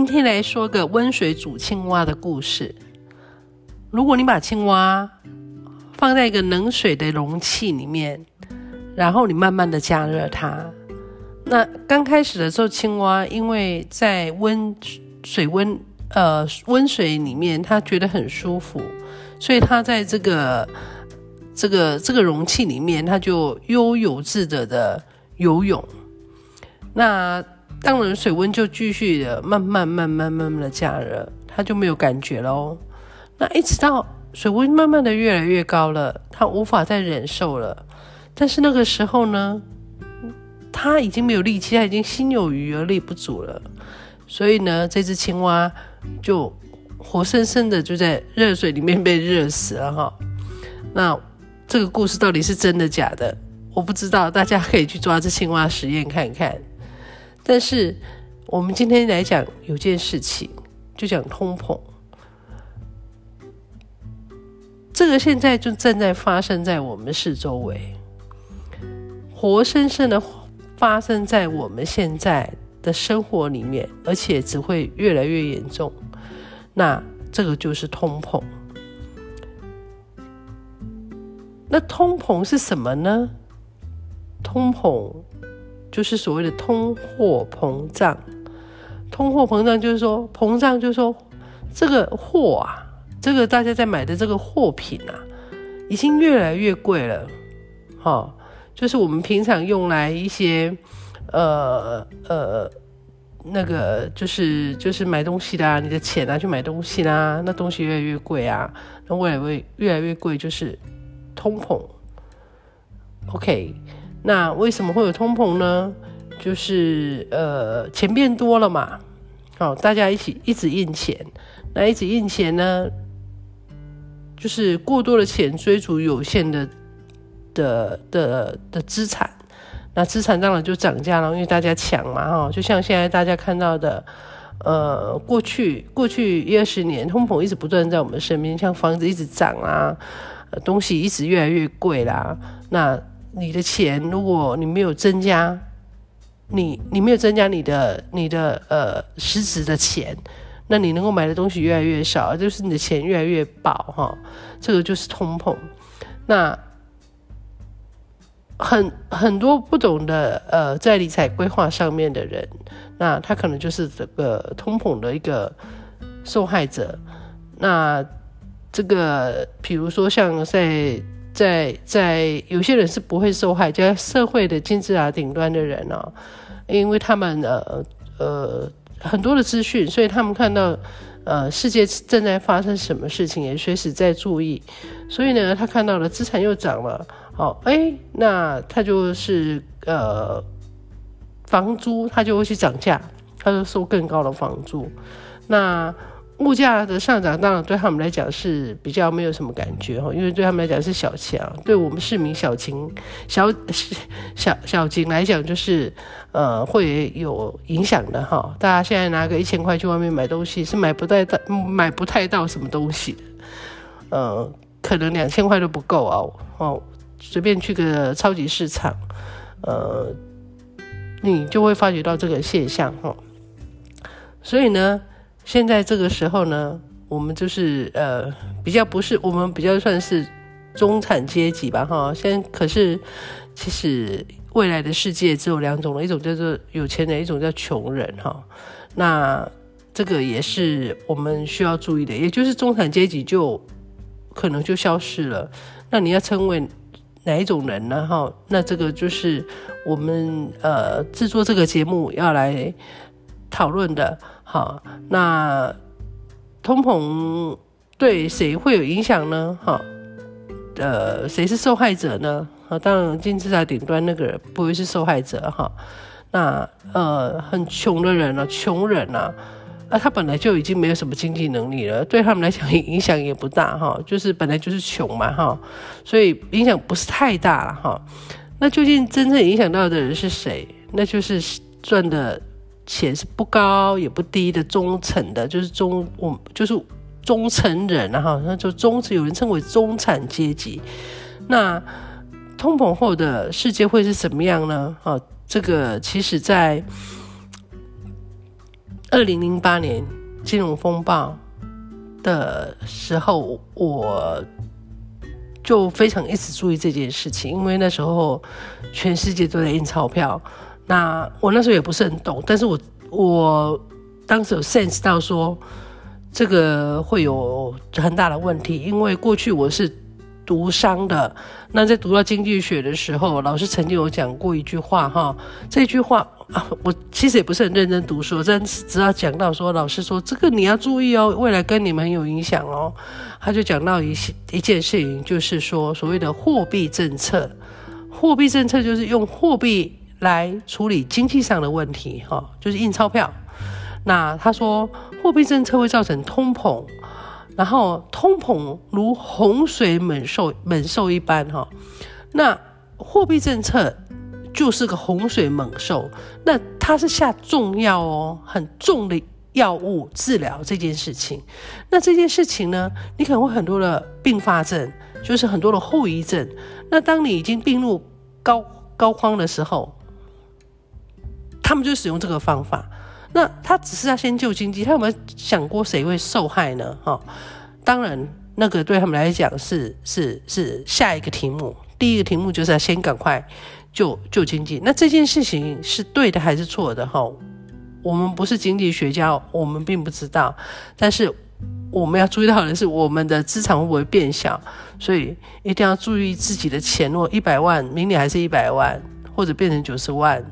今天来说个温水煮青蛙的故事。如果你把青蛙放在一个冷水的容器里面，然后你慢慢的加热它，那刚开始的时候，青蛙因为在温水温呃温水里面，它觉得很舒服，所以它在这个这个这个容器里面，它就悠游自得的游泳。那当然，水温就继续的慢慢、慢慢、慢慢的加热，它就没有感觉喽。那一直到水温慢慢的越来越高了，它无法再忍受了。但是那个时候呢，它已经没有力气，它已经心有余而力不足了。所以呢，这只青蛙就活生生的就在热水里面被热死了哈。那这个故事到底是真的假的？我不知道，大家可以去抓只青蛙实验看看。但是我们今天来讲有件事情，就讲通膨。这个现在就正在发生在我们四周围，活生生的发生在我们现在的生活里面，而且只会越来越严重。那这个就是通膨。那通膨是什么呢？通膨。就是所谓的通货膨胀，通货膨胀就是说膨胀，就是说这个货啊，这个大家在买的这个货品啊，已经越来越贵了。哈，就是我们平常用来一些呃呃那个就是就是买东西的啊，你的钱拿去买东西啦，那东西越来越贵啊，那未来会越来越贵，就是通膨。OK。那为什么会有通膨呢？就是呃，钱变多了嘛，好，大家一起一直印钱，那一直印钱呢，就是过多的钱追逐有限的的的的资产，那资产当然就涨价了，因为大家抢嘛，哈，就像现在大家看到的，呃，过去过去一二十年，通膨一直不断在我们身边，像房子一直涨啊，东西一直越来越贵啦，那。你的钱，如果你没有增加，你你没有增加你的你的呃实质的钱，那你能够买的东西越来越少，就是你的钱越来越薄哈。这个就是通膨。那很很多不懂的呃在理财规划上面的人，那他可能就是这个通膨的一个受害者。那这个比如说像在。在在有些人是不会受害，就在社会的金字塔顶端的人哦，因为他们呃呃很多的资讯，所以他们看到呃世界正在发生什么事情，也随时在注意，所以呢，他看到了资产又涨了，好哎，那他就是呃房租他就会去涨价，他就收更高的房租，那。物价的上涨，当然对他们来讲是比较没有什么感觉哈，因为对他们来讲是小钱啊。对我们市民小情小小小金来讲，就是呃会有影响的哈。大家现在拿个一千块去外面买东西，是买不太到买不太到什么东西的，呃，可能两千块都不够啊。哦，随便去个超级市场，呃，你就会发觉到这个现象哈。所以呢。现在这个时候呢，我们就是呃比较不是我们比较算是中产阶级吧哈。现可是其实未来的世界只有两种了，一种叫做有钱人，一种叫穷人哈。那这个也是我们需要注意的，也就是中产阶级就可能就消失了。那你要称为哪一种人呢？哈，那这个就是我们呃制作这个节目要来讨论的。好，那通膨对谁会有影响呢？哈，呃，谁是受害者呢？啊，当然金字塔顶端那个人不会是受害者哈。那呃，很穷的人呢，穷人啊，啊，他本来就已经没有什么经济能力了，对他们来讲影响也不大哈，就是本来就是穷嘛哈，所以影响不是太大了哈。那究竟真正影响到的人是谁？那就是赚的。钱是不高也不低的中层的，就是中我就是中层人啊哈，那就中有人称为中产阶级。那通膨后的世界会是什么样呢？啊，这个其实在二零零八年金融风暴的时候，我就非常一直注意这件事情，因为那时候全世界都在印钞票。那我那时候也不是很懂，但是我我当时有 sense 到说这个会有很大的问题，因为过去我是。读商的，那在读到经济学的时候，老师曾经有讲过一句话哈，这句话啊，我其实也不是很认真读书，但是只要讲到说，老师说这个你要注意哦，未来跟你们很有影响哦，他就讲到一一件事情，就是说所谓的货币政策，货币政策就是用货币来处理经济上的问题哈，就是印钞票。那他说货币政策会造成通膨。然后通膨如洪水猛兽猛兽一般哈，那货币政策就是个洪水猛兽，那它是下重药哦，很重的药物治疗这件事情。那这件事情呢，你可能会很多的并发症，就是很多的后遗症。那当你已经病入膏膏肓的时候，他们就使用这个方法。那他只是要先救经济，他有没有想过谁会受害呢？哈，当然，那个对他们来讲是是是下一个题目。第一个题目就是要先赶快救救经济。那这件事情是对的还是错的？哈，我们不是经济学家，我们并不知道。但是我们要注意到的是，我们的资产会不会变小？所以一定要注意自己的钱，若一百万，明年还是一百万，或者变成九十万。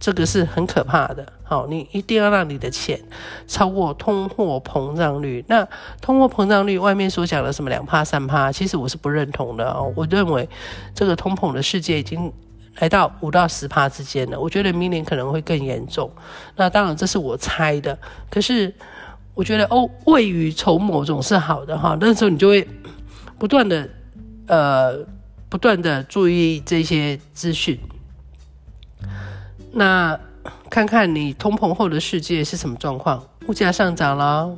这个是很可怕的，好，你一定要让你的钱超过通货膨胀率。那通货膨胀率外面所讲的什么两帕三帕，其实我是不认同的哦。我认为这个通膨的世界已经来到五到十帕之间了。我觉得明年可能会更严重。那当然这是我猜的，可是我觉得哦，未雨绸缪总是好的哈。那时候你就会不断的呃，不断的注意这些资讯。那看看你通膨后的世界是什么状况？物价上涨了，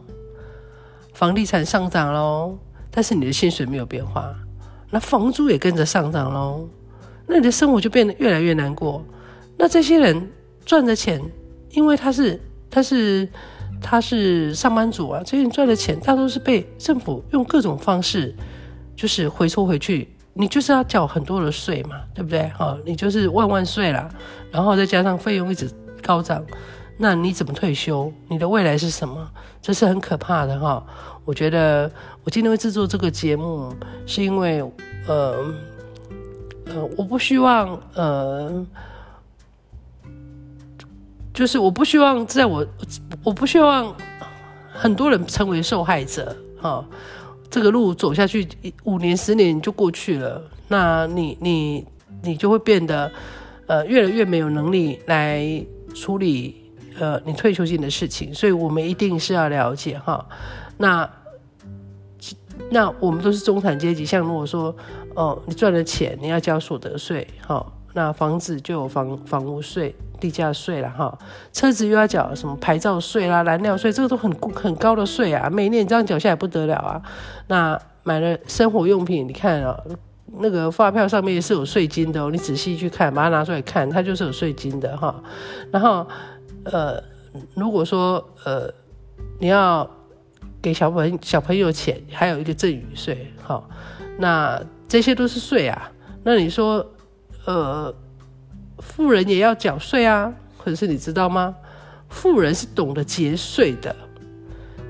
房地产上涨喽，但是你的薪水没有变化，那房租也跟着上涨喽，那你的生活就变得越来越难过。那这些人赚的钱，因为他是他是他是上班族啊，这些人赚的钱大多是被政府用各种方式就是回收回去。你就是要缴很多的税嘛，对不对？哈，你就是万万税啦，然后再加上费用一直高涨，那你怎么退休？你的未来是什么？这是很可怕的哈。我觉得我今天会制作这个节目，是因为呃呃，我不希望呃，就是我不希望在我我不希望很多人成为受害者哈。这个路走下去，五年、十年就过去了。那你、你、你就会变得，呃，越来越没有能力来处理，呃，你退休金的事情。所以我们一定是要了解哈。那那我们都是中产阶级，像如果说，哦，你赚了钱，你要交所得税，哈。那房子就有房房屋税、地价税了哈，车子又要缴什么牌照税啦、燃料税，这个都很很高的税啊，每年这样缴下来不得了啊。那买了生活用品，你看啊，那个发票上面是有税金的哦，你仔细去看，把它拿出来看，它就是有税金的哈。然后呃，如果说呃你要给小朋小朋友钱，还有一个赠与税，哈，那这些都是税啊。那你说？呃，富人也要缴税啊，可是你知道吗？富人是懂得节税的，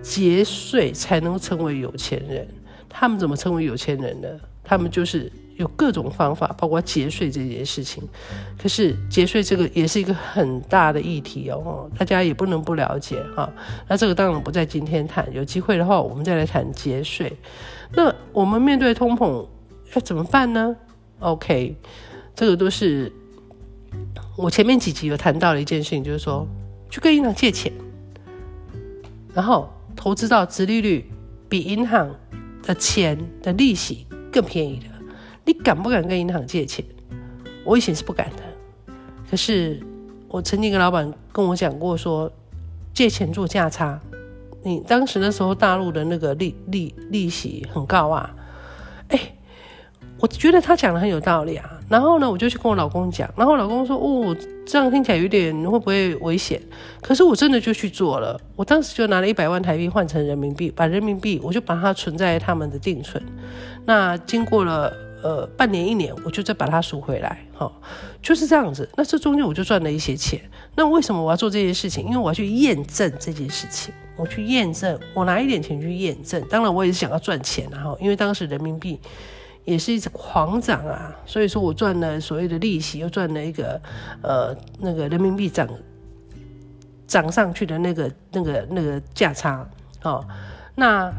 节税才能成为有钱人。他们怎么成为有钱人呢？他们就是有各种方法，包括节税这件事情。可是节税这个也是一个很大的议题哦，大家也不能不了解啊。那这个当然不在今天谈，有机会的话我们再来谈节税。那我们面对通膨要怎么办呢？OK。这个都是我前面几集有谈到的一件事情，就是说去跟银行借钱，然后投资到殖利率比银行的钱的利息更便宜的，你敢不敢跟银行借钱？我以前是不敢的，可是我曾经跟老板跟我讲过，说借钱做价差，你当时那时候大陆的那个利利利息很高啊，哎，我觉得他讲的很有道理啊。然后呢，我就去跟我老公讲，然后我老公说：“哦，这样听起来有点会不会危险？”可是我真的就去做了，我当时就拿了一百万台币换成人民币，把人民币我就把它存在他们的定存。那经过了呃半年一年，我就再把它赎回来，哈，就是这样子。那这中间我就赚了一些钱。那为什么我要做这件事情？因为我要去验证这件事情，我去验证，我拿一点钱去验证。当然，我也是想要赚钱，然后因为当时人民币。也是一直狂涨啊，所以说我赚了所谓的利息，又赚了一个呃那个人民币涨涨上去的那个那个那个价差哦。那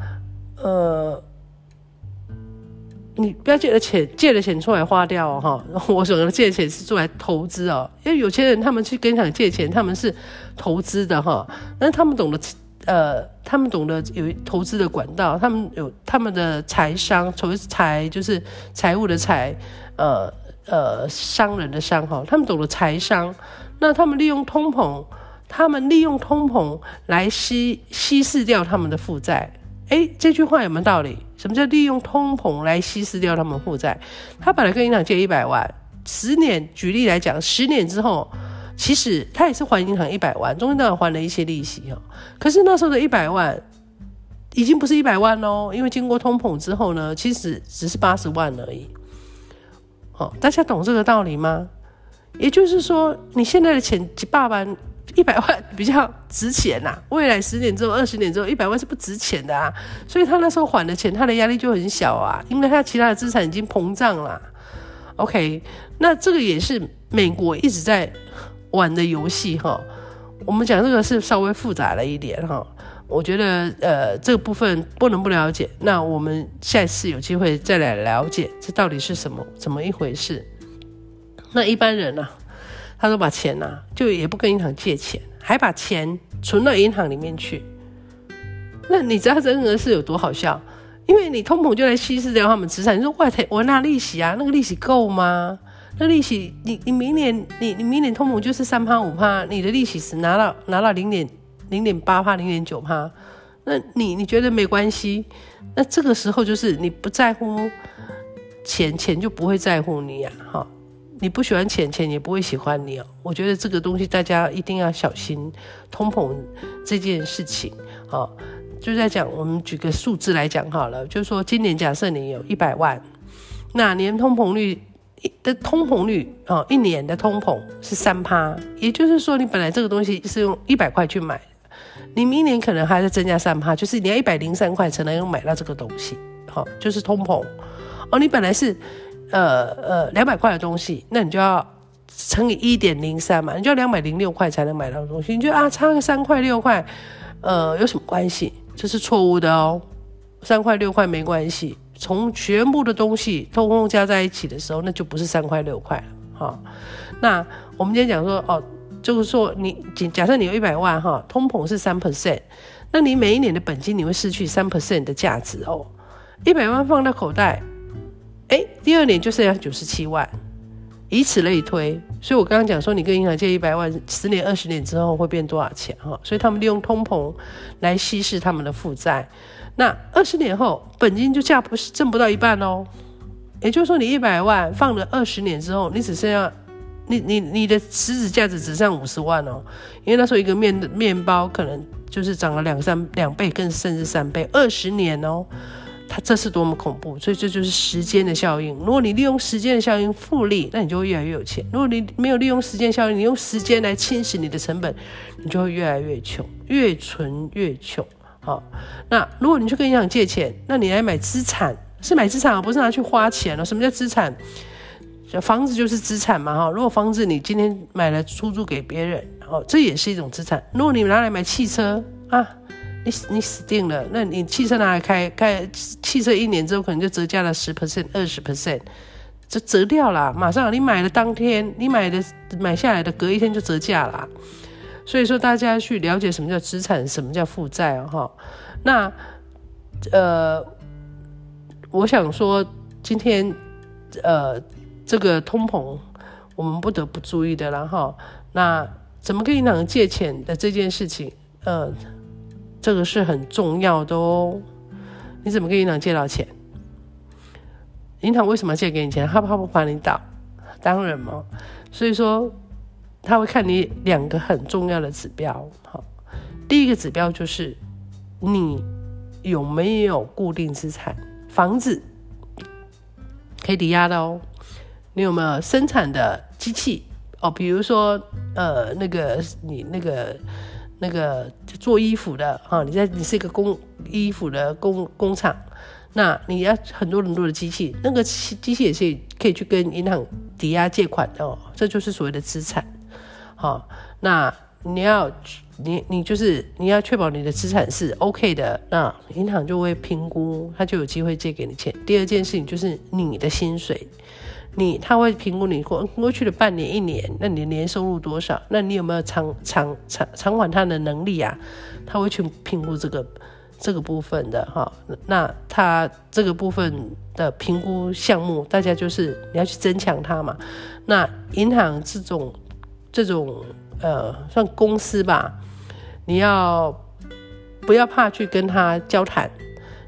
呃，你不要借了钱借了钱出来花掉哈。我选择借钱是做来投资哦，因为有钱人他们去跟厂借钱，他们是投资的哈，但是他们懂得。呃，他们懂得有投资的管道，他们有他们的财商，所谓财就是财务的财，呃呃，商人的商哈，他们懂得财商，那他们利用通膨，他们利用通膨来稀稀释掉他们的负债，哎，这句话有没有道理？什么叫利用通膨来稀释掉他们负债？他本来跟银行借一百万，十年，举例来讲，十年之后。其实他也是还银行一百万，中间当然还了一些利息哦。可是那时候的一百万已经不是一百万喽，因为经过通膨之后呢，其实只是八十万而已。好，大家懂这个道理吗？也就是说，你现在的钱几百万、一百万 比较值钱呐。未来十年之后、二十年之后，一百万是不值钱的啊。所以他那时候还的钱，他的压力就很小啊，因为他其他的资产已经膨胀了。OK，那这个也是美国一直在。玩的游戏哈，我们讲这个是稍微复杂了一点哈。我觉得呃这个部分不能不了解，那我们下一次有机会再来了解这到底是什么怎么一回事。那一般人呢，他都把钱呢就也不跟银行借钱，还把钱存到银行里面去。那你知道这个事有多好笑？因为你通膨就来稀释掉他们资产。你说外台我拿利息啊，那个利息够吗？那利息，你你明年你你明年通膨就是三趴五趴，你的利息是拿到拿到零点零点八趴零点九趴，那你你觉得没关系？那这个时候就是你不在乎钱，钱就不会在乎你呀，哈！你不喜欢钱，钱也不会喜欢你哦。我觉得这个东西大家一定要小心通膨这件事情，哦，就在讲我们举个数字来讲好了，就是说今年假设你有一百万，那年通膨率。的通膨率啊，一年的通膨是三趴，也就是说，你本来这个东西是用一百块去买，你明年可能还在增加三趴，就是你要一百零三块才能够买到这个东西，好，就是通膨。哦，你本来是呃呃两百块的东西，那你就要乘以一点零三嘛，你就要两百零六块才能买到东西，你觉得啊差个三块六块，呃有什么关系？这是错误的哦，三块六块没关系。从全部的东西通通加在一起的时候，那就不是三块六块了哈。那我们今天讲说哦，就是说你假设你有一百万哈，通膨是三 percent，那你每一年的本金你会失去三 percent 的价值哦。一百万放到口袋，哎，第二年就剩下九十七万，以此类推。所以我刚刚讲说，你跟银行借一百万，十年、二十年之后会变多少钱哈？所以他们利用通膨来稀释他们的负债。那二十年后，本金就价不是挣不到一半哦，也就是说，你一百万放了二十年之后，你只剩下你你你的实质价值只剩五十万哦，因为那时候一个面面包可能就是涨了两三两倍，更甚至三倍，二十年哦，它这是多么恐怖！所以这就是时间的效应。如果你利用时间的效应复利，那你就会越来越有钱；如果你没有利用时间效应，你用时间来侵蚀你的成本，你就会越来越穷，越存越穷。好，那如果你去跟银行借钱，那你来买资产，是买资产而不是拿去花钱了。什么叫资产？房子就是资产嘛，哈。如果房子你今天买了出租给别人，哦，这也是一种资产。如果你拿来买汽车啊，你你死定了。那你汽车拿来开开，汽车一年之后可能就折价了十 percent、二十 percent，就折掉了。马上你买的当天，你买的买下来的隔一天就折价了。所以说，大家去了解什么叫资产，什么叫负债哈。那呃，我想说，今天呃，这个通膨，我们不得不注意的了哈。那怎么跟银行借钱的这件事情，呃，这个是很重要的哦。你怎么跟银行借到钱？银行为什么借给你钱？他怕不怕你倒？当然嘛，所以说他会看你两个很重要的指标。好，第一个指标就是你有没有固定资产，房子可以抵押的哦。你有没有生产的机器哦？比如说呃，那个你那个那个做衣服的啊，你在你是一个工衣服的工工厂。那你要很多很多的机器，那个机器也是可以去跟银行抵押借款的哦，这就是所谓的资产。好，那你要你你就是你要确保你的资产是 OK 的，那银行就会评估，他就有机会借给你钱。第二件事情就是你的薪水，你他会评估你过过去的半年一年，那你的年收入多少？那你有没有偿偿偿偿还他的能力啊？他会去评估这个。这个部分的哈，那他这个部分的评估项目，大家就是你要去增强它嘛。那银行这种这种呃，算公司吧，你要不要怕去跟他交谈？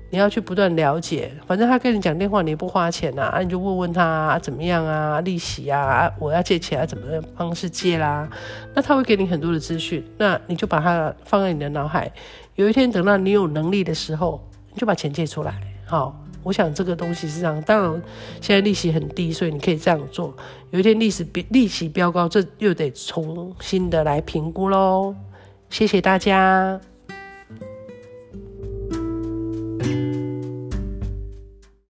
你要去不断了解，反正他跟你讲电话，你也不花钱呐，啊，你就问问他怎么样啊，利息啊，我要借钱啊，怎么样方式借啦？那他会给你很多的资讯，那你就把它放在你的脑海。有一天等到你有能力的时候，你就把钱借出来。好，我想这个东西是这样。当然，现在利息很低，所以你可以这样做。有一天利息比利息飙高，这又得重新的来评估喽。谢谢大家。